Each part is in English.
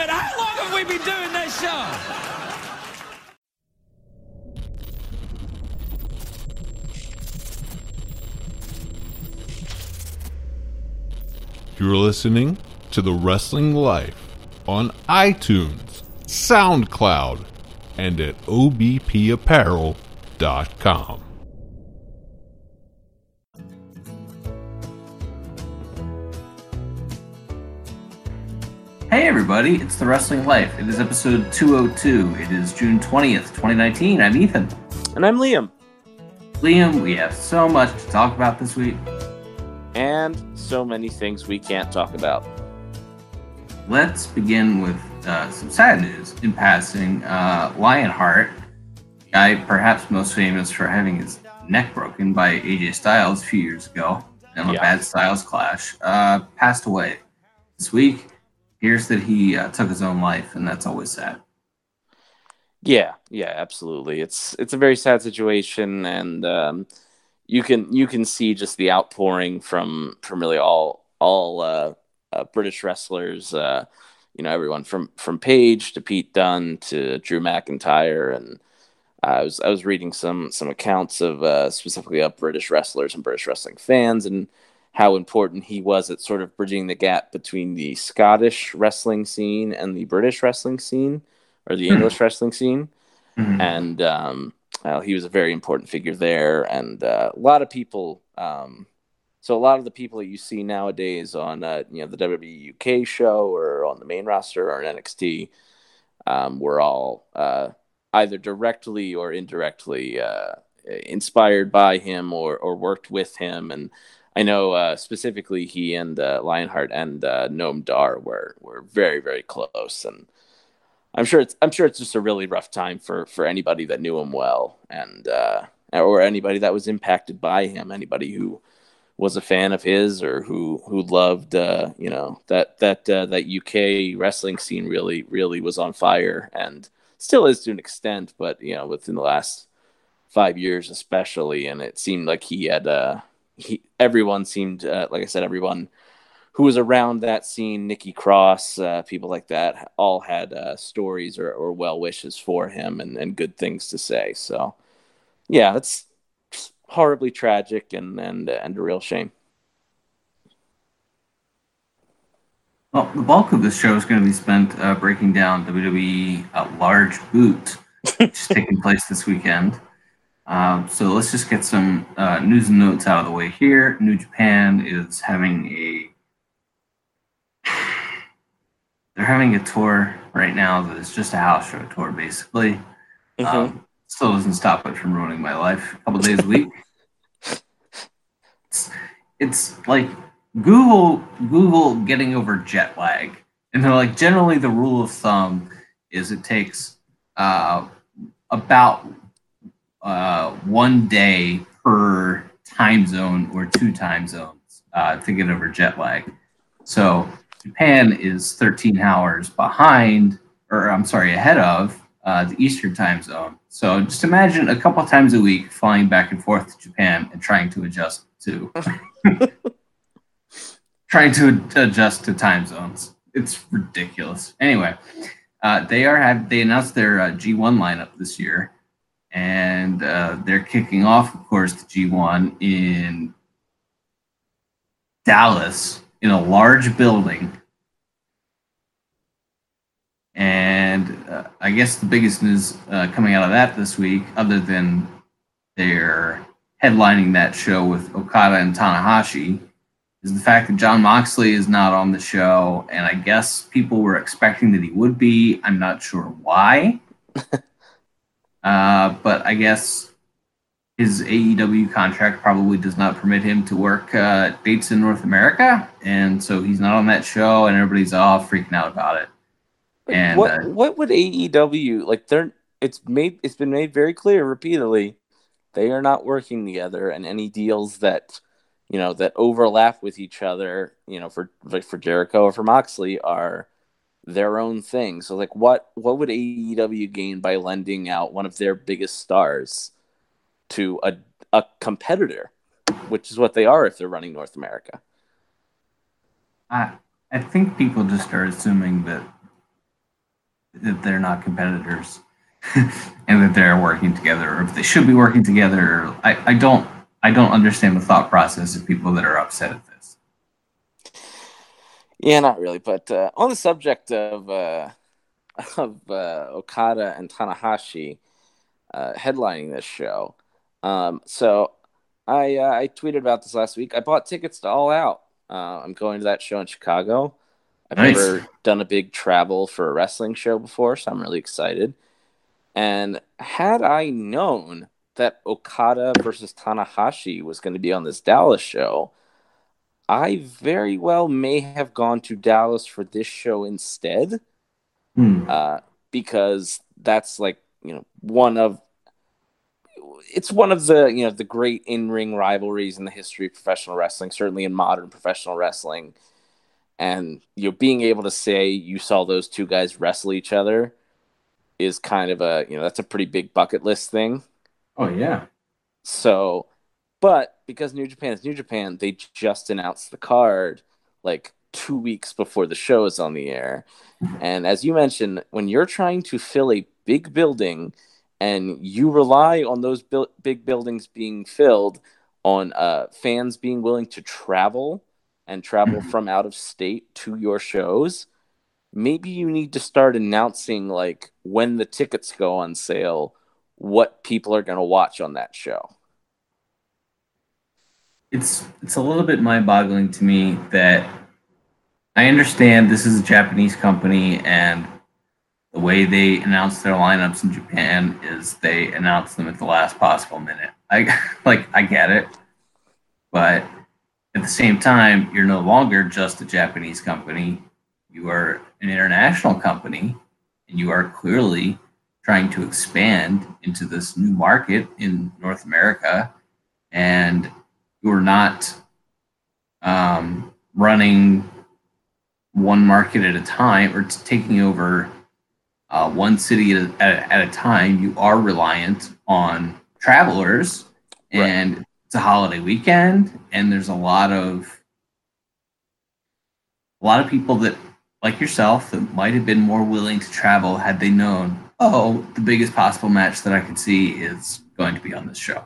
it, how long have we been doing this show? You're listening to The Wrestling Life on iTunes, SoundCloud, and at obpapparel.com. Hey everybody, it's The Wrestling Life. It is episode 202. It is June 20th, 2019. I'm Ethan. And I'm Liam. Liam, we have so much to talk about this week. And so many things we can't talk about. Let's begin with uh, some sad news in passing. Uh, Lionheart, guy perhaps most famous for having his neck broken by AJ Styles a few years ago in a Yeah. bad Styles clash, uh, passed away this week. Here's that he uh, took his own life, and that's always sad. Yeah, yeah, absolutely. It's it's a very sad situation, and um, you can you can see just the outpouring from from really all all uh, uh, British wrestlers. Uh, you know, everyone from from Page to Pete Dunne to Drew McIntyre, and I was I was reading some some accounts of uh, specifically of British wrestlers and British wrestling fans, and how important he was at sort of bridging the gap between the Scottish wrestling scene and the British wrestling scene or the Hmm. English wrestling scene Mhm. and um, well, he was a very important figure there. And uh, a lot of people, um, so a lot of the people that you see nowadays on uh, you know the WWE UK show or on the main roster or in NXT um, were all uh, either directly or indirectly uh, inspired by him or or worked with him. And I know uh, specifically he and uh, Lionheart and uh, Noam Dar were were very very close and. I'm sure it's I'm sure it's just a really rough time for for anybody that knew him well and uh, or anybody that was impacted by him, anybody who was a fan of his or who who loved uh, you know that that uh, that UK wrestling scene really really was on fire and still is to an extent, but you know within the last five years especially, and it seemed like he had he everyone seemed uh, like I said everyone who was around that scene, Nikki Cross, uh, people like that, all had uh, stories or, or well wishes for him and, and good things to say. So, yeah, it's horribly tragic and and and a real shame. Well, the bulk of this show is going to be spent uh, breaking down WWE uh, Large Boot, which is taking place this weekend. Um, so let's just get some uh, news and notes out of the way here. New Japan is having a they're having a tour right now that is just a house show tour, basically. Um, still doesn't stop it from ruining my life. A couple days a week. It's, it's like Google Google getting over jet lag, and they're like generally the rule of thumb is it takes uh, about uh, one day per time zone or two time zones uh, to get over jet lag. So Japan is 13 hours behind, or I'm sorry, ahead of uh, the Eastern time zone. So just imagine a couple times a week flying back and forth to Japan and trying to adjust to trying to adjust to time zones. It's ridiculous. Anyway, uh, they are have they announced their uh, G1 lineup this year, and uh, they're kicking off, of course, the G1 in Dallas in a large building. And uh, I guess the biggest news uh, coming out of that this week, other than they're headlining that show with Okada and Tanahashi, is the fact that Jon Moxley is not on the show. And I guess people were expecting that he would be. I'm not sure why. uh, but I guess his AEW contract probably does not permit him to work uh, dates in North America. And so he's not on that show, and everybody's all freaking out about it. And what uh, what would AEW like? They're it's made it's been made very clear repeatedly they are not working together, and any deals that you know that overlap with each other, you know, for like for Jericho or for Moxley are their own thing. So like, what what would AEW gain by lending out one of their biggest stars to a a competitor, which is what they are if they're running North America? I, I think people just are assuming that that they're not competitors and that they're working together, or if they should be working together. I, I don't I don't understand the thought process of people that are upset at. Yeah, not really. But uh, on the subject of uh, of uh, Okada and Tanahashi uh, headlining this show, um, so I uh, I tweeted about this last week. I bought tickets to All Out. Uh, I'm going to that show in Chicago. I've Nice. never done a big travel for a wrestling show before, so I'm really excited. And had I known that Okada versus Tanahashi was going to be on this Dallas show, I very well may have gone to Dallas for this show instead, Hmm. uh, because that's like you know one of it's one of the you know the great in ring rivalries in the history of professional wrestling, certainly in modern professional wrestling. And you know, being able to say you saw those two guys wrestle each other is kind of a you know that's a pretty big bucket list thing. Oh yeah. So, but because New Japan is New Japan, they just announced the card like two weeks before the show is on the air. And as you mentioned, when you're trying to fill a big building and you rely on those bu- big buildings being filled on uh, fans being willing to travel and travel from out of state to your shows, maybe you need to start announcing like when the tickets go on sale what people are going to watch on that show. It's it's a little bit mind-boggling to me that I understand this is a Japanese company and the way they announce their lineups in Japan is they announce them at the last possible minute. I like I get it. But at the same time, you're no longer just a Japanese company. You are an international company and you are clearly trying to expand into this new market in North America and you're not um, running one market at a time or taking over uh, one city at a, at a time. You are reliant on travelers, Right. and it's a holiday weekend, and there's a lot of a lot of people that like yourself that might have been more willing to travel had they known oh the biggest possible match that i could see is going to be on this show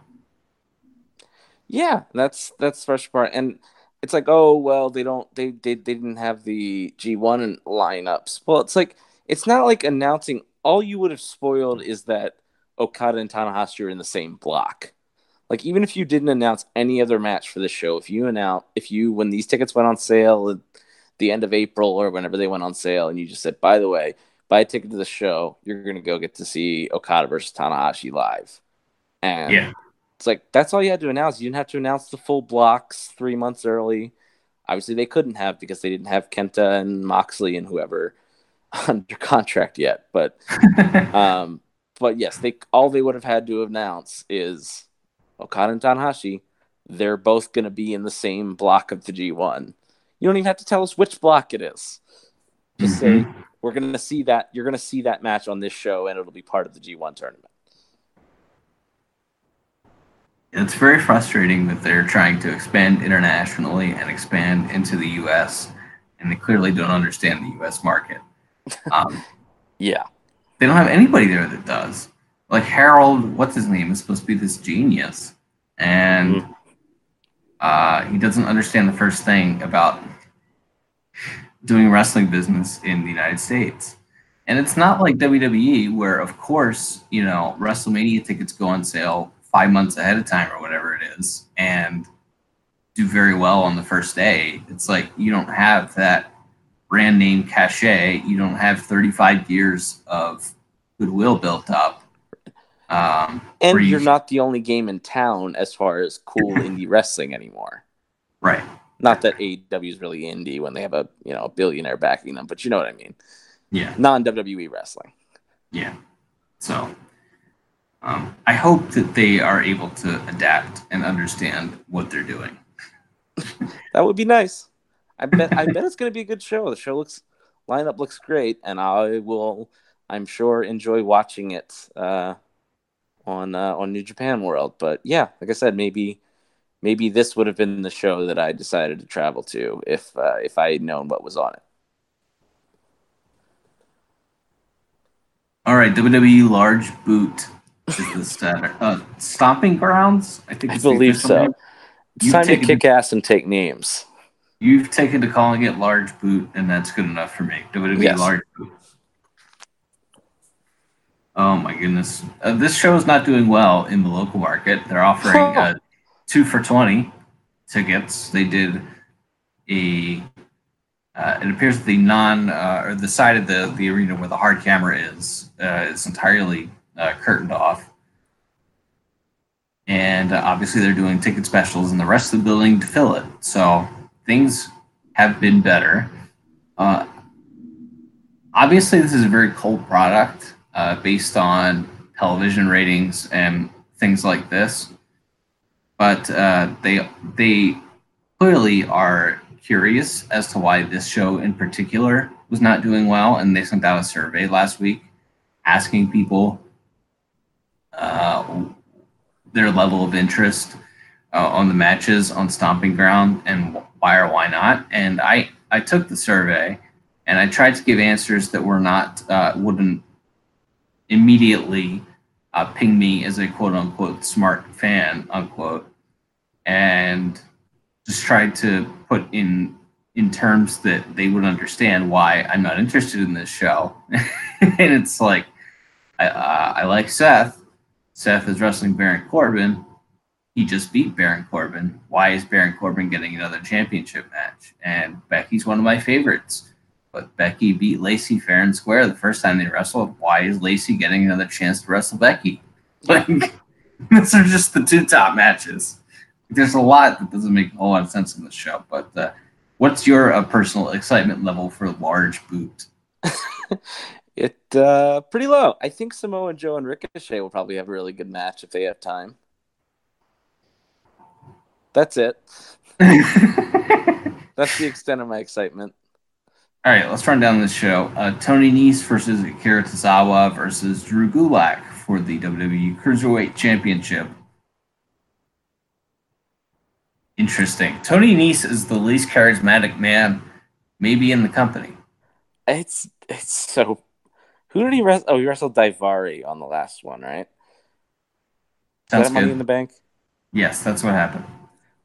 Yeah, that's that's the first part, and it's like, oh well, they don't, they they, they didn't have the G one lineups. Well, it's like it's not like announcing. All you would have spoiled is that Okada and Tanahashi are in the same block. Like even if you didn't announce any other match for the show, if you announce, if you when these tickets went on sale at the end of April or whenever they went on sale, and you just said, by the way, buy a ticket to the show, you're gonna go get to see Okada versus Tanahashi live, and Yeah. It's like that's all you had to announce. You didn't have to announce the full blocks three months early. Obviously, they couldn't have because they didn't have Kenta and Moxley and whoever under contract yet. But um, but yes, they all they would have had to announce is Okada and Tanahashi. They're both going to be in the same block of the G1. You don't even have to tell us which block it is. Just say we're going to see that. You're going to see that match on this show, and it'll be part of the G1 tournament. It's very frustrating that they're trying to expand internationally and expand into the U.S. and they clearly don't understand the U.S. market. Um, Yeah, they don't have anybody there that does. Like Harold, what's his name, is supposed to be this genius, and uh, he doesn't understand the first thing about doing wrestling business in the United States. And it's not like WWE, where of course you know WrestleMania tickets go on sale five months ahead of time or whatever it is, and do very well on the first day. It's like you don't have that brand name cachet. You don't have 35 years of goodwill built up. Um, and where you- you're not the only game in town as far as cool indie wrestling anymore. right. Not that AEW is really indie when they have a you know a billionaire backing them, but you know what I mean. Yeah. Non WWE wrestling. Yeah. So um, I hope that they are able to adapt and understand what they're doing. That would be nice. I bet I bet it's going to be a good show. The show looks lineup looks great, and I will I'm sure enjoy watching it uh, on uh, on New Japan World. But yeah, like I said, maybe maybe this would have been the show that I decided to travel to if uh, if I had known what was on it. All right, WWE large boot is the Saturday. Uh, stomping grounds. I think I believe so. name. It's You've time to kick ass and take names. You've taken to calling it large boot, and that's good enough for me. WWE Yes. large boot. Oh my goodness, uh, this show is not doing well in the local market. They're offering uh, two for twenty tickets. They did a. Uh, it appears that the non uh, or the side of the the arena where the hard camera is uh, is entirely uh, curtained off, and uh, obviously they're doing ticket specials in the rest of the building to fill it. So things have been better. Uh, obviously, this is a very cold product uh, based on television ratings and things like this, but uh, they they clearly are curious as to why this show in particular was not doing well, and they sent out a survey last week asking people uh, their level of interest uh, on the matches on Stomping Ground and why or why not. And I I took the survey and I tried to give answers that were not uh, wouldn't immediately uh, ping me as a quote unquote smart fan unquote, and just tried to put in in terms that they would understand why I'm not interested in this show. and it's like I uh, I like Seth. Seth is wrestling Baron Corbin he just beat Baron Corbin. Why is Baron Corbin getting another championship match? And Becky's one of my favorites. But Becky beat Lacey fair and square the first time they wrestled. Why is Lacey getting another chance to wrestle Becky? Like, those are just the two top matches. There's a lot that doesn't make a whole lot of sense in this show. But uh, what's your uh, personal excitement level for large boot? It uh pretty low. I think Samoa Joe and Ricochet will probably have a really good match if they have time. That's it. That's the extent of my excitement. All right, let's run down this show. Uh, Tony Nese versus Akira Tozawa versus Drew Gulak for the WWE Cruiserweight Championship. Interesting. Tony Nese is the least charismatic man, maybe in the company. It's it's so. Who did he wrestle? Oh, he wrestled Daivari on the last one, right? Sounds that Money in the Bank? yes, that's what happened.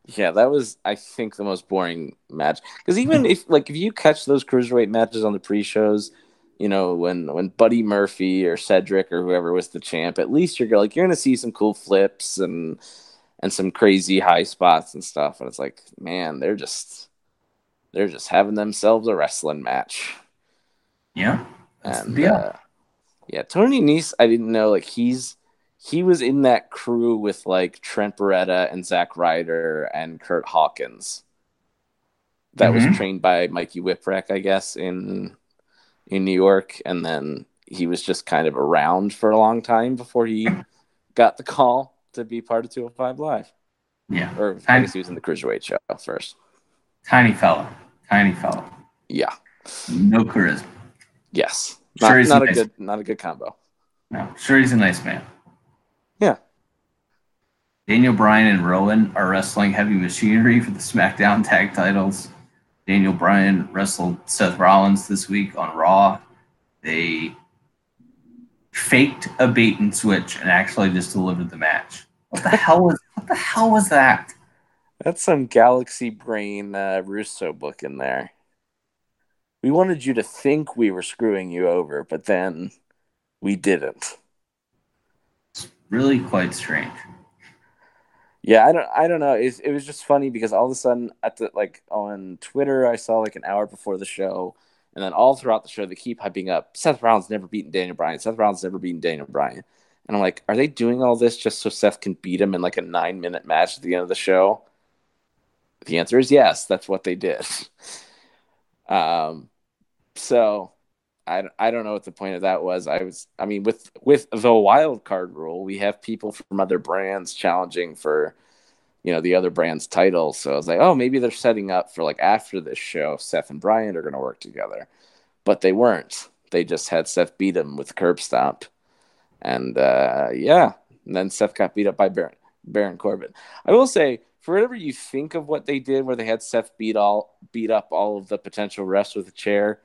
Yeah, that was I think the most boring match. Because even if like if you catch those cruiserweight matches on the pre-shows, you know when when Buddy Murphy or Cedric or whoever was the champ, at least you're like you're gonna see some cool flips and and some crazy high spots and stuff. And it's like, man, they're just they're just having themselves a wrestling match. Yeah, And deal. uh, yeah, Tony Nese, I didn't know like he's he was in that crew with like Trent Barreta and Zack Ryder and Kurt Hawkins. That Mhm. was trained by Mikey Whipwreck, I guess, in in New York, and then he was just kind of around for a long time before he got the call to be part of 205 Live. yeah, Or I Tiny- guess he was in the Cruiserweight show first. tiny fella, tiny fella, Yeah. no charisma. Yes. Sure Not, he's not a nice. good not a good combo. No, sure he's a nice man. Yeah. Daniel Bryan and Rowan are wrestling heavy machinery for the SmackDown tag titles. Daniel Bryan wrestled Seth Rollins this week on Raw. They faked a bait and switch and actually just delivered the match. What the hell was what the hell was that? That's some galaxy brain uh, Russo book in there. We wanted you to think we were screwing you over, but then we didn't. It's really quite strange. Yeah, I don't, I don't know. It, it was just funny because all of a sudden, at the like on Twitter, I saw like an hour before the show, and then all throughout the show, they keep hyping up Seth Rollins never beaten Daniel Bryan. Seth Rollins never beaten Daniel Bryan, and I'm like, are they doing all this just so Seth can beat him in like a nine minute match at the end of the show? The answer is yes. That's what they did. um, so I, I don't know what the point of that was. I was I mean with with the wild card rule, we have people from other brands challenging for you know the other brand's title. So I was like, oh, maybe they're setting up for like after this show, Seth and Bryan are going to work together, but they weren't. They just had Seth beat him with curb stomp, and uh, yeah, and then Seth got beat up by Baron Baron Corbin. I will say, for whatever you think of what they did, where they had Seth beat all beat up all of the potential refs with a chair,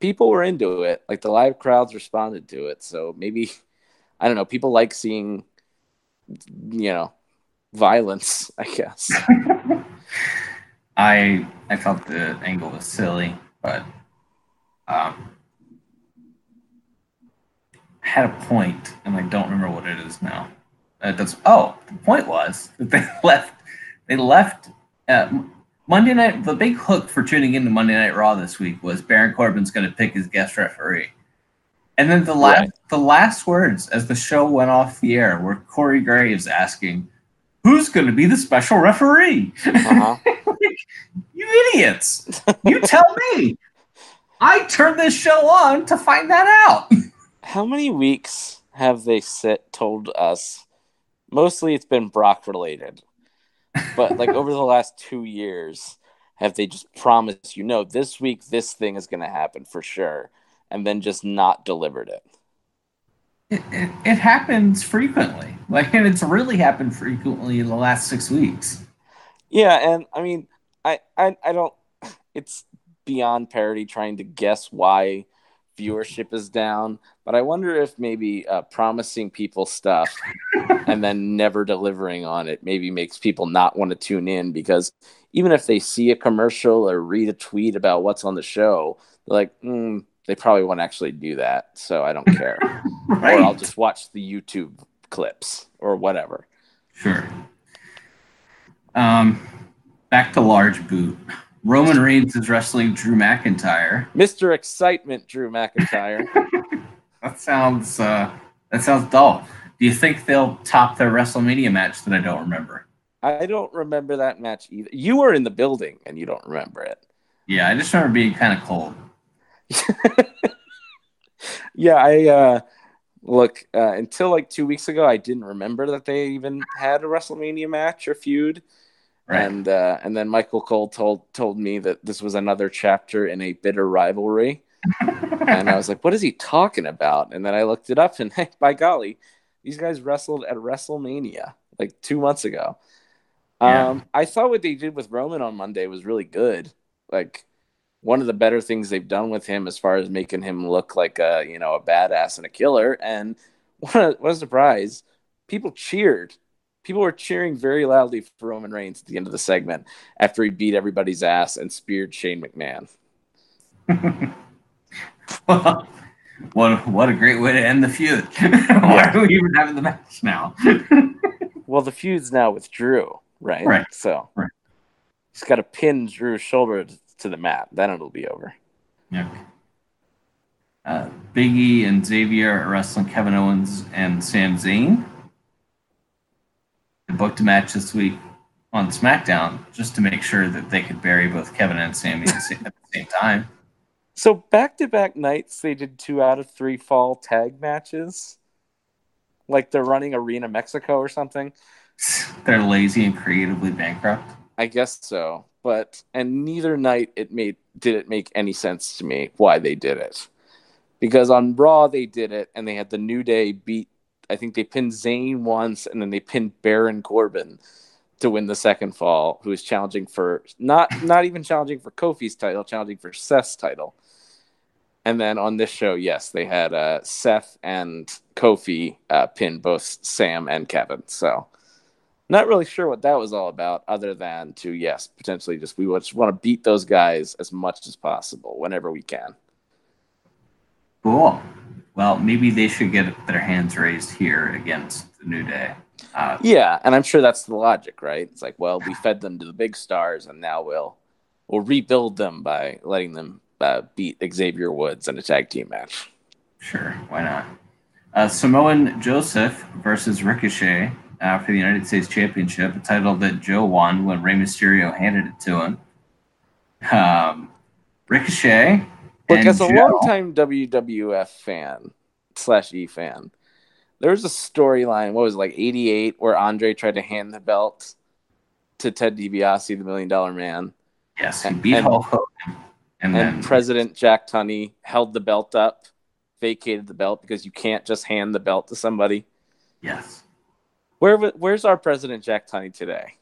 people were into it. Like the live crowds responded to it. So maybe I don't know. People like seeing, you know, violence. I guess. I I felt the angle was silly, but um, I had a point, and I don't remember what it is now. Uh, that's oh, the point was that they left. They left uh, Monday night. The big hook for tuning into Monday Night Raw this week was Baron Corbin's going to pick his guest referee, and then the last Right. the last words as the show went off the air were Corey Graves asking, "Who's going to be the special referee?" Uh-huh. you idiots! You tell me. I turned this show on to find that out. How many weeks have they sit told us? Mostly it's been Brock related. But like over the last two years, have they just promised you know this week this thing is gonna happen for sure and then just not delivered it? It, it, it happens frequently. Like, and it's really happened frequently in the last six weeks. Yeah, and I mean I I, I don't it's beyond parody trying to guess why viewership is down, but I wonder if maybe uh, promising people stuff and then never delivering on it maybe makes people not want to tune in because even if they see a commercial or read a tweet about what's on the show, they're like, mm, they probably won't actually do that, so I don't care. Right. Or I'll just watch the YouTube clips or whatever. Sure. Um, back to large boot. Roman Reigns is wrestling Drew McIntyre. Mr. Excitement, Drew McIntyre. That sounds uh, that sounds dull. Do you think they'll top their WrestleMania match that I don't remember? I don't remember that match either. You were in the building and you don't remember it. Yeah, I just remember being kind of cold. Yeah, I uh look uh, until like two weeks ago, I didn't remember that they even had a WrestleMania match or feud. Right. And uh, and then Michael Cole told told me that this was another chapter in a bitter rivalry. and I was like, "What is he talking about?" And then I looked it up, and hey, by golly, these guys wrestled at WrestleMania like two months ago. Yeah. Um, I thought what they did with Roman on Monday was really good. Like one of the better things they've done with him as far as making him look like a you know a badass and a killer. And what a, what a surprise! People cheered. People were cheering very loudly for Roman Reigns at the end of the segment after he beat everybody's ass and speared Shane McMahon. what what a great way to end the feud. Why are we even having the match now? Well, the feud's now with Drew, right? Right. So Right. he's got to pin Drew's shoulder to the mat. Then it'll be over. yeah. Uh, Big E and Xavier are wrestling Kevin Owens and Sam Zayn. They booked a match this week on SmackDown just to make sure that they could bury both Kevin and Sami at the same- at the same time. So back to back nights, they did two out of three fall tag matches. Like they're running Arena Mexico or something. They're lazy and creatively bankrupt. I guess so. But and neither night it made did it make any sense to me why they did it. Because on Raw they did it and they had the New Day beat I think they pinned Zayn once and then they pinned Baron Corbin to win the second fall, who is challenging for not not even challenging for Kofi's title, challenging for Seth's title. And then on this show, yes, they had uh, Seth and Kofi uh, pin both Sam and Kevin. So not really sure what that was all about, other than to yes, potentially just we just want to beat those guys as much as possible whenever we can. Cool. Well, maybe they should get their hands raised here against the New Day. Uh, Yeah, and I'm sure that's the logic, right? It's like, well, we fed them to the big stars, and now we'll we'll rebuild them by letting them uh, beat Xavier Woods in a tag team match. Sure, why not? Uh, Samoan Joseph versus Ricochet uh, for the United States Championship, a title that Joe won when Rey Mysterio handed it to him. Um, Ricochet. Look, as a Joe- longtime WWF fan slash E fan, there was a storyline. What was it, like '88, where Andre tried to hand the belt to Ted DiBiase, the Million Dollar Man, yes, he and- beat and- Hulk Hogan, and, and then President Jack Tunney held the belt up, vacated the belt because you can't just hand the belt to somebody. yes, Where where's our President Jack Tunney today?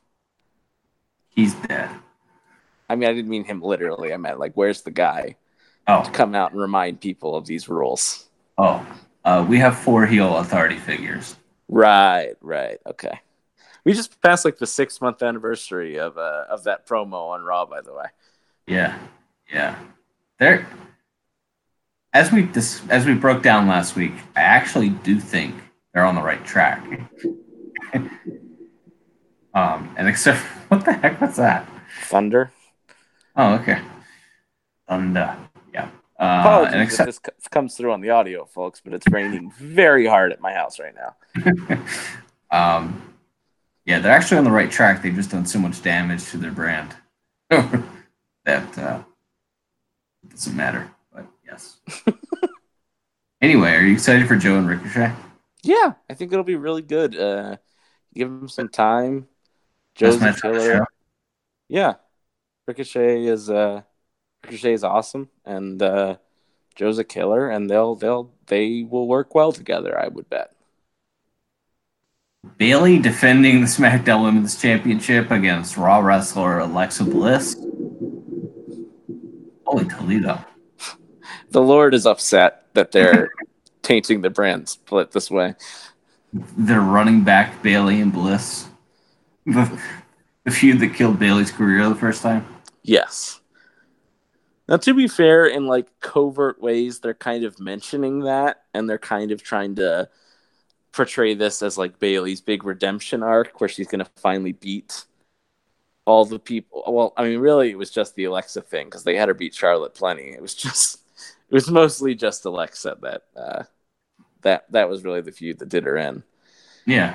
he's dead. I mean, I didn't mean him literally. I meant like, where's the guy? Oh, come out and remind people of these rules. oh, uh, we have four heel authority figures. Right, right, okay. We just passed like the six month anniversary of uh, of that promo on Raw, by the way. Yeah, yeah. They're as we dis- as we broke down last week. I actually do think they're on the right track. um, and except what the heck was that? Thunder. Oh, okay. Thunder. yeah. Uh, Apologies and if this co- comes through on the audio, folks, but it's raining very hard at my house right now. um, yeah, they're actually on the right track. They've just done so much damage to their brand that uh, doesn't matter. But yes. anyway, are you excited for Joe and Ricochet? Yeah, I think it'll be really good. Uh, give him some time. Joe's a match killer. Yeah, Ricochet is uh, Ricochet is awesome, and uh, Joe's a killer, and they'll they'll they will work well together. I would bet. Bayley defending the SmackDown Women's Championship against Raw wrestler Alexa Bliss. Holy Toledo. The Lord is upset that they're tainting the brand split this way. They're running back Bayley and Bliss. The, the feud that killed Bayley's career the first time. Yes. Now, to be fair, in like covert ways, they're kind of mentioning that, and they're kind of trying to portray this as like Bayley's big redemption arc, where she's going to finally beat all the people. Well, I mean, really, it was just the Alexa thing because they had her beat Charlotte plenty. It was just, it was mostly just Alexa that uh, that that was really the feud that did her in. Yeah.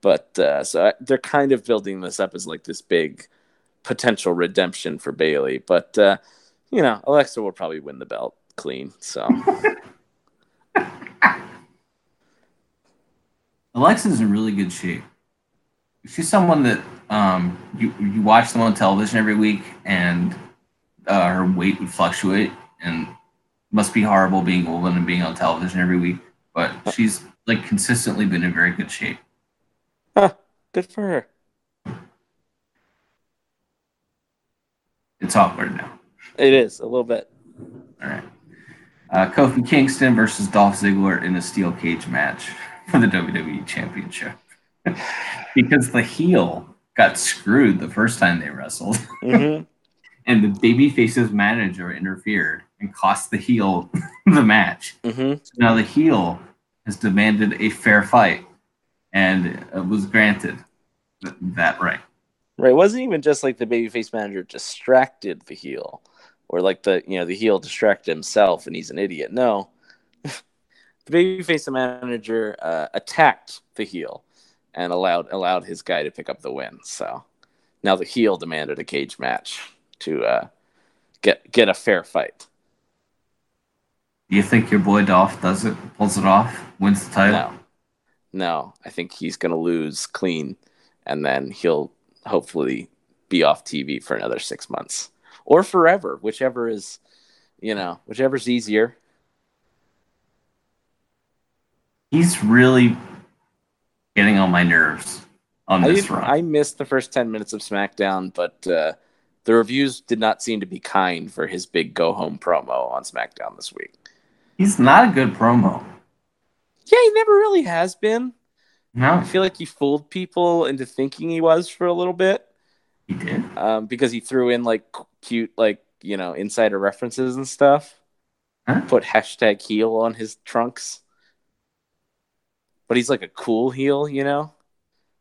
But uh, so I, they're kind of building this up as like this big potential redemption for Bayley. But uh, you know, Alexa will probably win the belt clean. So Alexa's in really good shape. She's someone that um, you you watch them on television every week, and uh, her weight would fluctuate, and must be horrible being a woman and being on television every week. But she's like consistently been in very good shape. huh, good for her. It's awkward now. It is a little bit. All right. Uh, Kofi Kingston versus Dolph Ziggler in a steel cage match for the WWE Championship. because the heel got screwed the first time they wrestled, hmm and the babyface's manager interfered and cost the heel the match. hmm So now the heel has demanded a fair fight and it was granted th- that right. Right. It wasn't even just like the babyface manager distracted the heel, or like the you know the heel distracted himself and he's an idiot. No, the babyface manager uh, attacked the heel and allowed allowed his guy to pick up the win. So now the heel demanded a cage match to uh, get get a fair fight. Do you think your boy Dolph does it, pulls it off, wins the title? No, no, I think he's gonna lose clean, and then he'll hopefully be off TV for another six months or forever, whichever is, you know, whichever's easier. He's really getting on my nerves on I, this run. I missed the first ten minutes of SmackDown, but uh, the reviews did not seem to be kind for his big go home promo on SmackDown this week. He's not a good promo. Yeah, he never really has been. No, I feel like he fooled people into thinking he was for a little bit. he did. um, because he threw in like cute like you know insider references and stuff. Huh? Put hashtag heel on his trunks, but he's like a cool heel, you know.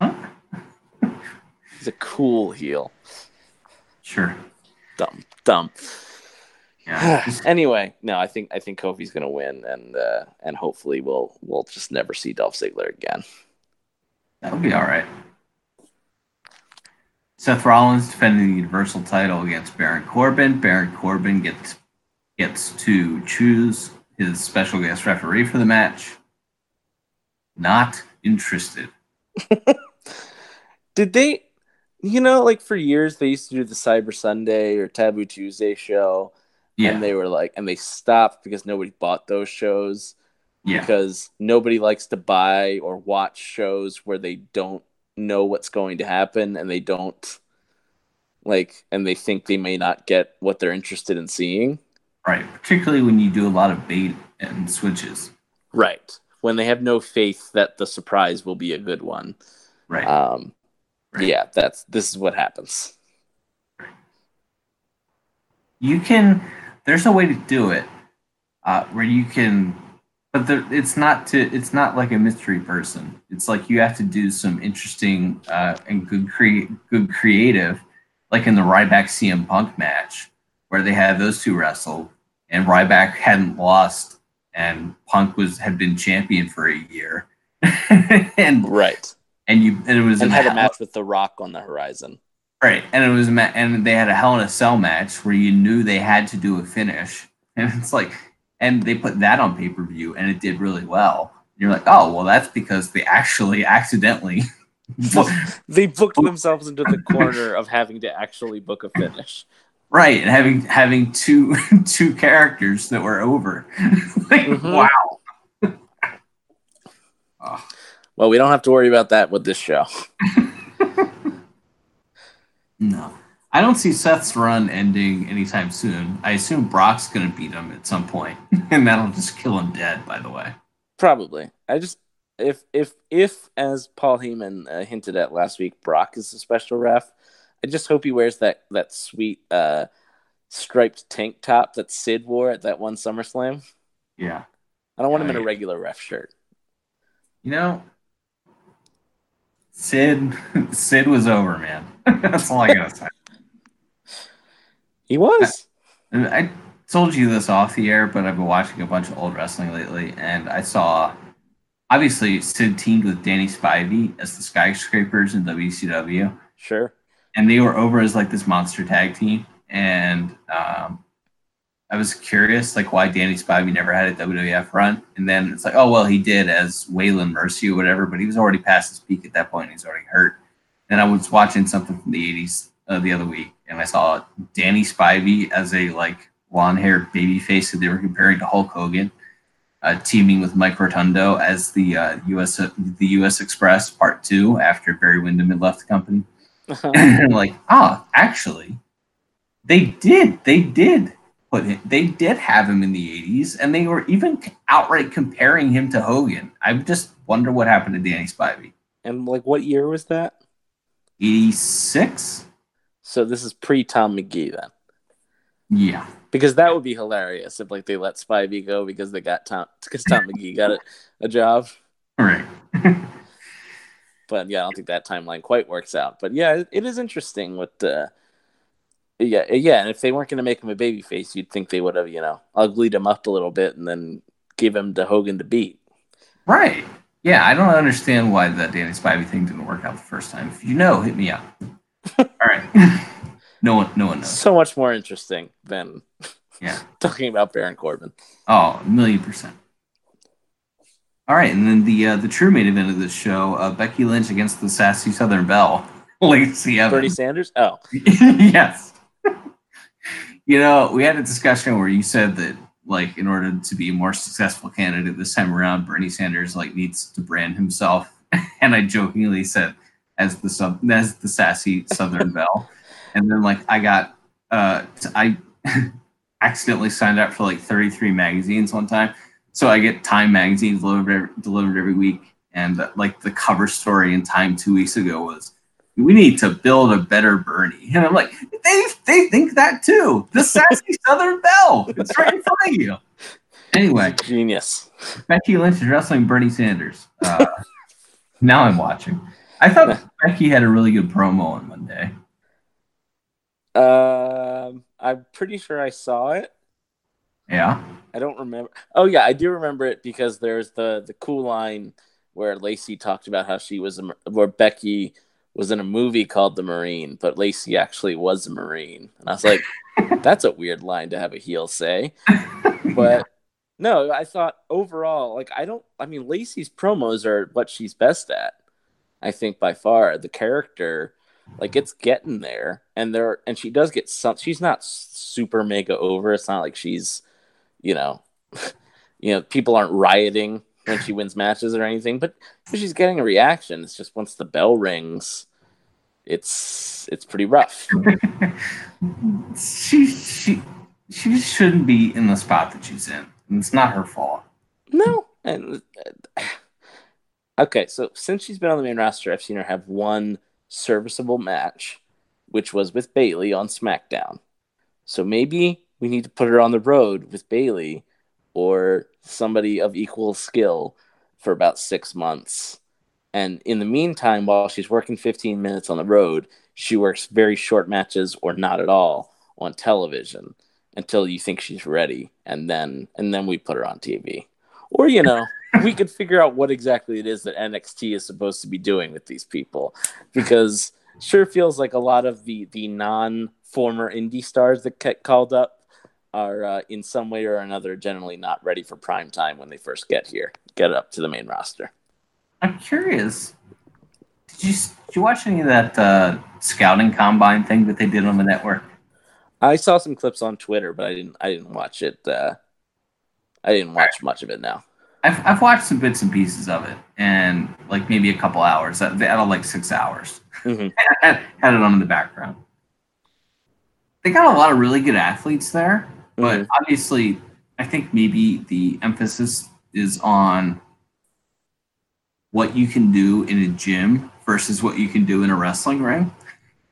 Huh? He's a cool heel. Sure. Dumb, dumb. Yeah. Anyway, no, I think I think Kofi's gonna win, and uh, and hopefully we'll we'll just never see Dolph Ziggler again. That'll be all right. Seth Rollins defending the Universal title against Baron Corbin. Baron Corbin gets gets to choose his special guest referee for the match. Not interested. Did they, you know, like for years they used to do the Cyber Sunday or Taboo Tuesday show, Yeah. and they were like, and they stopped because nobody bought those shows. yeah. because nobody likes to buy or watch shows where they don't know what's going to happen and they don't like and they think they may not get what they're interested in seeing. Right. Particularly when you do a lot of bait and switches. Right. When they have no faith that the surprise will be a good one. Right. Um, Right. Yeah, that's this is what happens. you can there's a way to do it uh, where you can but there, it's not to it's not like a mystery person it's like you have to do some interesting uh, and good cre- good creative like in the Ryback CM Punk match where they had those two wrestle and Ryback hadn't lost and Punk was had been champion for a year and Right. and you and it was And had a match with The Rock on the horizon. Right, and it was a ma- and they had a Hell in a Cell match where you knew they had to do a finish, and it's like, and they put that on pay per view, and it did really well. You're like, oh well, that's because they actually accidentally. They booked themselves into the corner of having to actually book a finish. Right, and having having two two characters that were over, like Mhm. wow. Oh, Well, we don't have to worry about that with this show. no, I don't see Seth's run ending anytime soon. I assume Brock's gonna beat him at some point, and that'll just kill him dead. By the way. Probably. I just if if if as Paul Heyman uh, hinted at last week, Brock is a special ref. I just hope he wears that that sweet uh, striped tank top that Sid wore at that one SummerSlam. Yeah. I don't want him in a regular ref shirt. You know, Sid Sid was over, man. That's all I gotta say. He was. And I told you this off the air, but I've been watching a bunch of old wrestling lately, and I saw obviously Sid teamed with Danny Spivey as the Skyscrapers in WCW, Sure. And they were over as like this monster tag team. And um, I was curious, like why Danny Spivey never had a WWF run, and then it's like, oh well, he did as Waylon Mercy or whatever, but he was already past his peak at that point. He's already hurt. And I was watching something from the '80s uh, the other week, and I saw Danny Spivey as a like blonde-haired baby face that they were comparing to Hulk Hogan, uh, teaming with Mike Rotundo as the uh, U.S. the U.S. Express Part Two after Barry Windham had left the company. And I'm like, ah, actually, they did. They did put him. They did have him in the '80s, and they were even outright comparing him to Hogan. I just wonder what happened to Danny Spivey. and like, what year was that? '86. So this is pre Tom Magee then, Yeah. because that would be hilarious if like they let Spivey go because they got Tom because Tom Magee got a, a job. All right. But yeah, I don't think that timeline quite works out. But yeah, it, it is interesting what the. yeah, uh, yeah, and if they weren't going to make him a baby face, you'd think they would have, you know, uglied him up a little bit and then give him to Hogan to beat. Right. Yeah, I don't understand why the Danny Spivey thing didn't work out the first time. If you know, hit me up. All right. no one, no one knows. So much more interesting than Yeah. talking about Baron Corbin. Oh, a million percent. All right, and then the uh, the true main event of this show: uh, Becky Lynch against the sassy Southern Belle, Lacey Bernie Sanders? Oh, yes. you know, we had a discussion where you said that, like, in order to be a more successful candidate this time around, Bernie Sanders like needs to brand himself, and I jokingly said as the sub as the sassy Southern Belle, and then like I got uh I accidentally signed up for like 33 magazines one time. So I get Time magazine delivered every, delivered every week, and uh, like the cover story in Time two weeks ago was, "We need to build a better Bernie," and I'm like, they they think that too. The sassy Southern Belle, it's right in front of you. Anyway, genius. Becky Lynch is wrestling Bernie Sanders. Uh, now I'm watching. I thought Becky had a really good promo on Monday. Um, I'm pretty sure I saw it. Yeah. I don't remember. Oh yeah, I do remember it because there's the the cool line where Lacey talked about how she was a, where Becky was in a movie called The Marine, but Lacey actually was a Marine, and I was like, that's a weird line to have a heel say. But no, I thought overall, like I don't. I mean, Lacey's promos are what she's best at. I think by far the character, like it's getting there, and there, and she does get some. She's not super mega over. It's not like she's, you know, you know, people aren't rioting when she wins matches or anything, but she's getting a reaction. It's just once the bell rings, it's it's pretty rough. she she she shouldn't be in the spot that she's in. And it's not her fault. No, and uh, okay. So since she's been on the main roster, I've seen her have one serviceable match, which was with Bayley on SmackDown. So maybe we need to put her on the road with Bayley or somebody of equal skill for about six months. And in the meantime, while she's working 15 minutes on the road, she works very short matches or not at all on television until you think she's ready, and then and then we put her on TV. Or you know, we could figure out what exactly it is that NXT is supposed to be doing with these people, because sure feels like a lot of the the non former indie stars that get called up are uh, in some way or another generally not ready for prime time when they first get here, get up to the main roster. I'm curious. Did you did you watch any of that uh, scouting combine thing that they did on the network? I saw some clips on Twitter, but I didn't. I didn't watch it. Uh, I didn't watch much of it. Now I've I've watched some bits and pieces of it, and like maybe a couple hours. They had like six hours. Mhm. had, had it on in the background. They got a lot of really good athletes there, but Mhm. obviously, I think maybe the emphasis is on what you can do in a gym versus what you can do in a wrestling ring.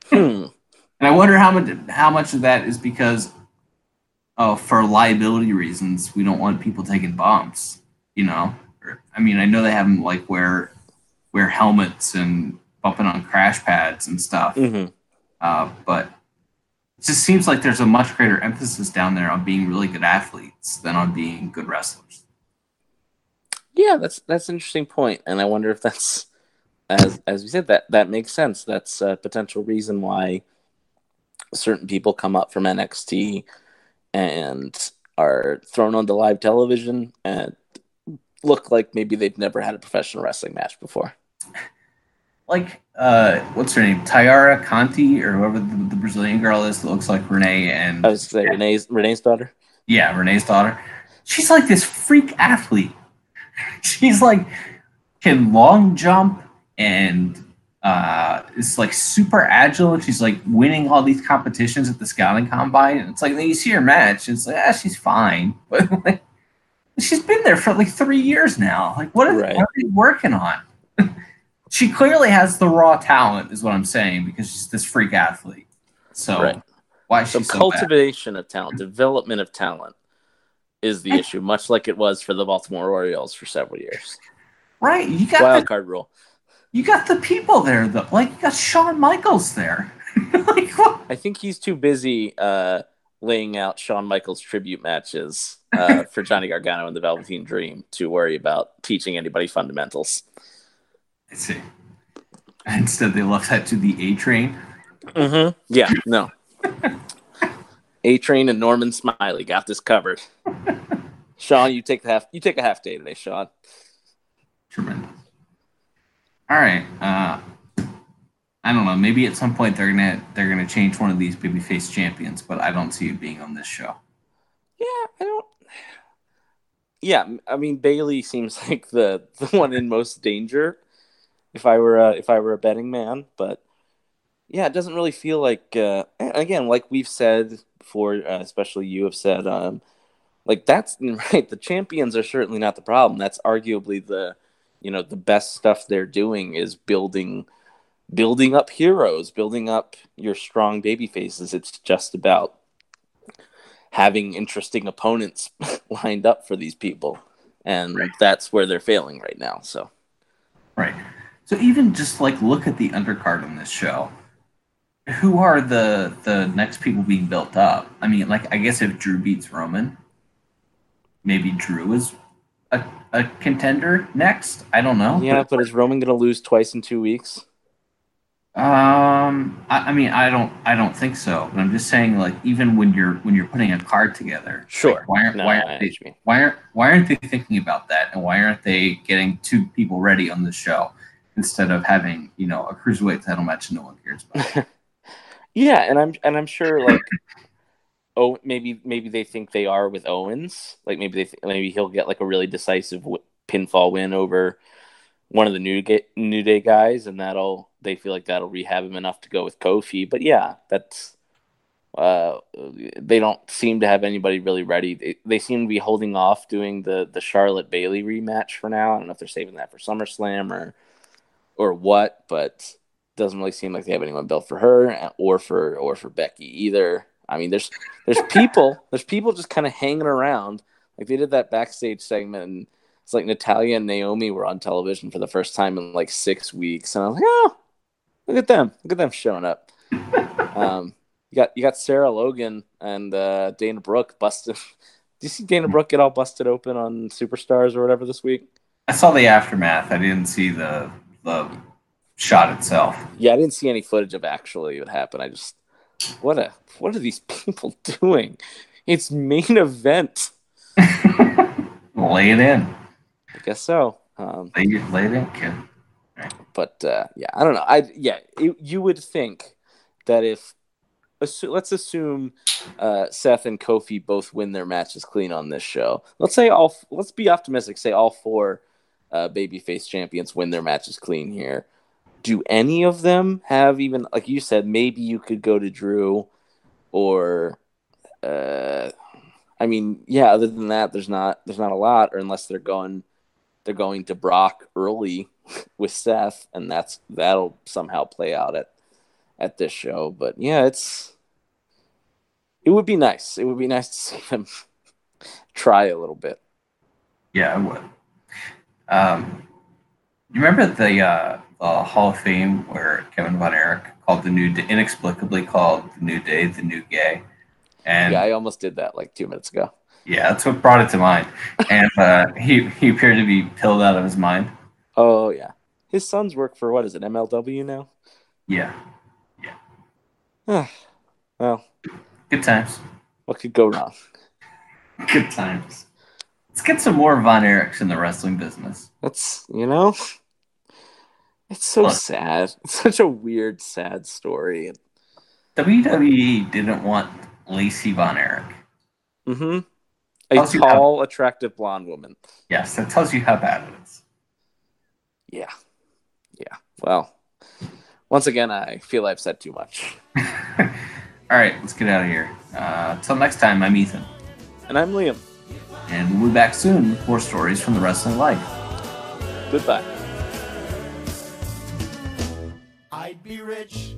Hmm. And I wonder how much how much of that is because oh, for liability reasons, we don't want people taking bumps. You know, I mean, I know they have them like wear wear helmets and bumping on crash pads and stuff, Mhm. uh, but it just seems like there's a much greater emphasis down there on being really good athletes than on being good wrestlers. Yeah, that's that's an interesting point, and I wonder if that's as as we said that that makes sense. That's a potential reason why certain people come up from NXT and are thrown onto live television and look like maybe they've never had a professional wrestling match before. Like, uh, what's her name? Tyara Conti or whoever the, the Brazilian girl is that looks like Renee and I was say Renee's Renee's daughter. Yeah, Renee's daughter. She's like this freak athlete. She's like can long jump and uh is like super agile and she's like winning all these competitions at the scouting combine. And it's like then you see her match, it's like, ah, she's fine. But like she's been there for like three years now. Like what are, Right. what are they working on? she clearly has the raw talent, is what I'm saying, because she's this freak athlete. So Right. why is So she so bad? cultivation of talent, development of talent is the issue, much like it was for the Baltimore Orioles for several years. Right. You got Wild the card rule. You got the people there, though. Like you got Shawn Michaels there. like? I think he's too busy uh, laying out Shawn Michaels tribute matches uh, for Johnny Gargano and the Velveteen Dream to worry about teaching anybody fundamentals. See. Instead, they left that to the A Train. Mm-hmm. Yeah, no. A Train and Norman Smiley got this covered. Shawn, you take the half. You take a half day today, Shawn. Tremendous. All right. Uh, I don't know. Maybe at some point they're gonna they're gonna change one of these babyface champions, but I don't see it being on this show. Yeah, I don't. Yeah, I mean Bayley seems like the the one in most danger. If I were a, if I were a betting man, but yeah, it doesn't really feel like. Uh, again, like we've said before, uh, especially you have said, um, like that's right. The champions are certainly not the problem. That's arguably the you know the best stuff they're doing is building building up heroes, building up your strong baby faces. It's just about having interesting opponents lined up for these people. And Right. that's where they're failing right now. So Right. So even just like look at the undercard on this show. Who are the the next people being built up? I mean, like I guess if Drew beats Roman, maybe Drew is a, a contender next. I don't know. yeah, but is Roman gonna lose twice in two weeks? Um, I, I mean, I don't, I don't think so. But I'm just saying, like, even when you're when you're putting a card together, Sure. like, why aren't No, why aren't they what you mean. why aren't why aren't they thinking about that, and why aren't they getting two people ready on the show instead of having you know a cruiserweight title match no one cares about? Yeah, and I'm and I'm sure like oh maybe maybe they think they are with Owens. Like maybe they th- maybe he'll get like a really decisive w- pinfall win over one of the new Ga- new day guys, and that'll they feel like that'll rehab him enough to go with Kofi. But yeah, that's Uh, they don't seem to have anybody really ready. They, they seem to be holding off doing the the Charlotte Bayley rematch for now. I don't know if they're saving that for SummerSlam or or what, but doesn't really seem like they have anyone built for her or for or for Becky either. I mean, there's there's people there's people just kind of hanging around. Like they did that backstage segment, and it's like Natalya and Naomi were on television for the first time in like six weeks, and I was like, oh, look at them, look at them showing up. um, you got you got Sarah Logan and uh, Dana Brooke busted. Do you see Dana Brooke get all busted open on Superstars or whatever this week? I saw the aftermath. I didn't see the the shot itself. Yeah, I didn't see any footage of actually what happened. I just what a what are these people doing? It's main event. lay it in. I guess so. Um, lay, lay it in, kid. But uh, yeah, I don't know. I yeah, it, you would think that if assu- let's assume uh, Seth and Kofi both win their matches clean on this show. Let's say all. Let's be optimistic. Say all four uh, babyface champions win their matches clean here. Do any of them have even like you said? Maybe you could go to Drew, or uh, I mean, yeah. Other than that, there's not there's not a lot, or unless they're going they're going to Brock early with Seth, and that's that'll somehow play out at at this show. But yeah, it's it would be nice. It would be nice to see them try a little bit. Yeah, I would. Um, you remember the, uh, the Hall of Fame where Kevin Von Erich called the new inexplicably called the new day the new gay, and yeah, I almost did that like two minutes ago. Yeah, that's what brought it to mind, and uh, he he appeared to be pilled out of his mind. Oh yeah, his sons work for what is it MLW now? Yeah, yeah. well, good times. What could go wrong? Good times. Let's get some more Von Erichs in the wrestling business. That's you know, it's so Look, sad. It's such a weird, sad story. WWE didn't want Lacey Von Erich. Mm-hmm. A tall, how, attractive blonde woman. Yes, that tells you how bad it is. Yeah. Yeah. Well, once again, I feel I've said too much. All right, let's get out of here. Uh, until next time, I'm Ethan. And I'm Liam. And we'll be back soon with more stories from the wrestling life. Goodbye. I'd be rich.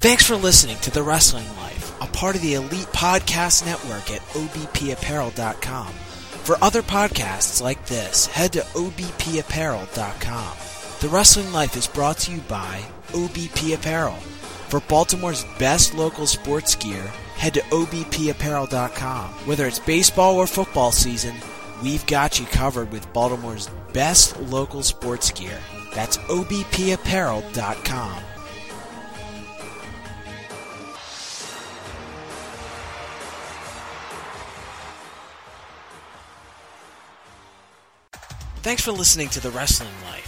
Thanks for listening to The Wrestling Life, a part of the Elite Podcast Network at obpapparel.com. For other podcasts like this, head to obpapparel.com. The Wrestling Life is brought to you by OBP Apparel for Baltimore's best local sports gear, head to obpapparel.com. Whether it's baseball or football season, we've got you covered with Baltimore's best local sports gear. That's obpapparel.com. Thanks for listening to The Wrestling Life,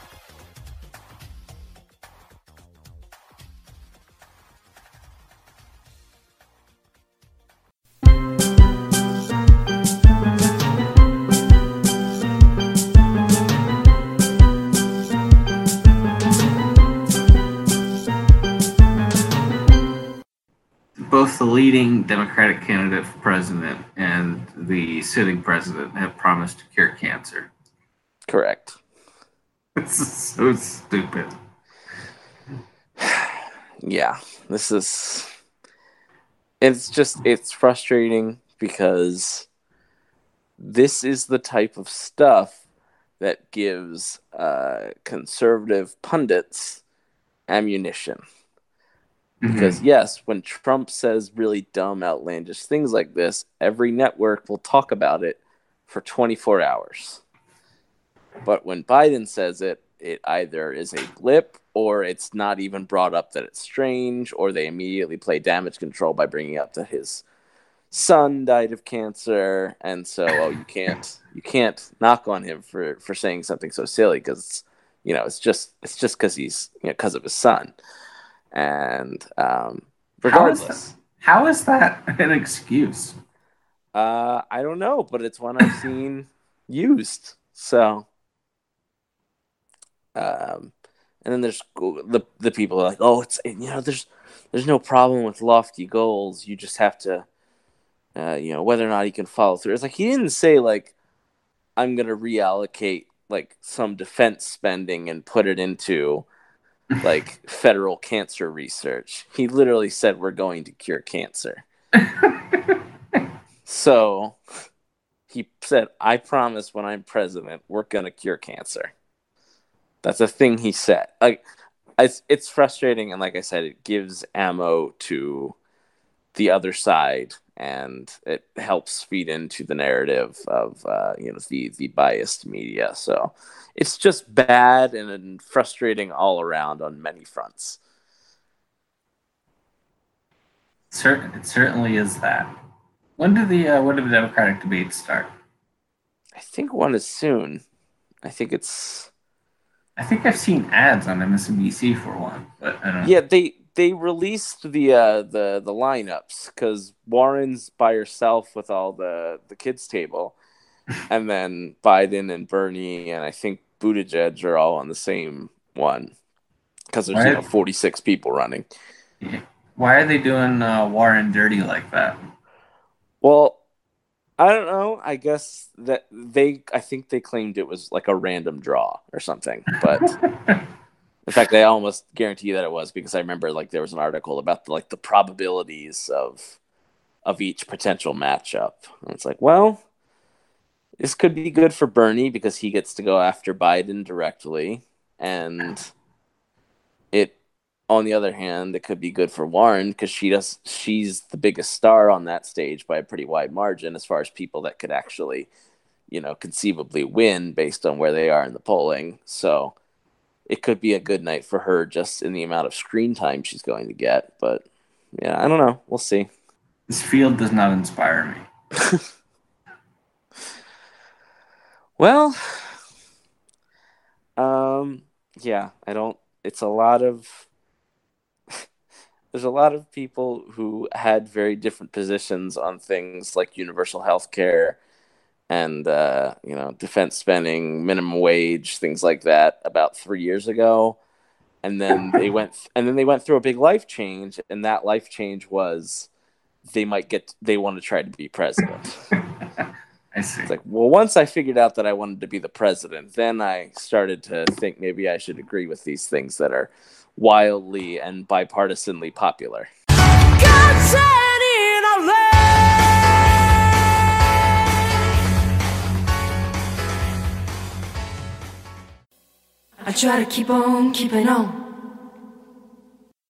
Both the leading Democratic candidate for president and the sitting president have promised to cure cancer. Correct. This is so stupid. Yeah, this is. It's just, it's frustrating because this is the type of stuff that gives uh, conservative pundits ammunition. Mm-hmm. Because yes, when Trump says really dumb, outlandish things like this, every network will talk about it for 24 hours. But when Biden says it, it either is a blip or it's not even brought up that it's strange, or they immediately play damage control by bringing up that his son died of cancer, and so oh, you can't you can't knock on him for for saying something so silly because you know it's just it's just because he's you know because of his son, and um, regardless, How is that an excuse? uh, I don't know, but it's one I've seen used. So, um, and then there's the the people are like, oh, it's you know, there's there's no problem with lofty goals. You just have to, uh, you know, whether or not he can follow through. It's like he didn't say like, I'm gonna reallocate like some defense spending and put it into like federal cancer research. He literally said we're going to cure cancer. So he said, I promise when I'm president, we're going to cure cancer. That's a thing he said. Like, it's, it's frustrating. And like I said, it gives ammo to the other side and it helps feed into the narrative of, uh, you know, the, the biased media. So it's just bad and frustrating all around on many fronts. It certainly is that. When do the uh, when do the Democratic debates start? I think one is soon. I think it's I think I've seen ads on MSNBC for one, but I don't yeah they they released the uh, the the lineups because Warren's by herself with all the the kids table, and then Biden and Bernie and I think Buttigieg are all on the same one because there's you know 46 people running. Why are they doing uh, Warren dirty like that? Well, I don't know. I guess that they I think they claimed it was like a random draw or something, but. In fact, I almost guarantee that it was because I remember like there was an article about like the probabilities of of each potential matchup. And it's like, well, this could be good for Bernie because he gets to go after Biden directly, and on the other hand, it could be good for Warren because she does she's the biggest star on that stage by a pretty wide margin as far as people that could actually, you know, conceivably win based on where they are in the polling. So it could be a good night for her just in the amount of screen time she's going to get. But yeah, I don't know. We'll see. This field does not inspire me. Well, um, yeah, I don't. It's a lot of. There's a lot of people who had very different positions on things like universal health care and uh, you know defense spending, minimum wage, things like that about three years ago, and then they went and then they went through a big life change, and that life change was they might get they want to try to be president. I see. It's like, well, once I figured out that I wanted to be the president, then I started to think maybe I should agree with these things that are wildly and bipartisanly popular. I try to keep on keeping on.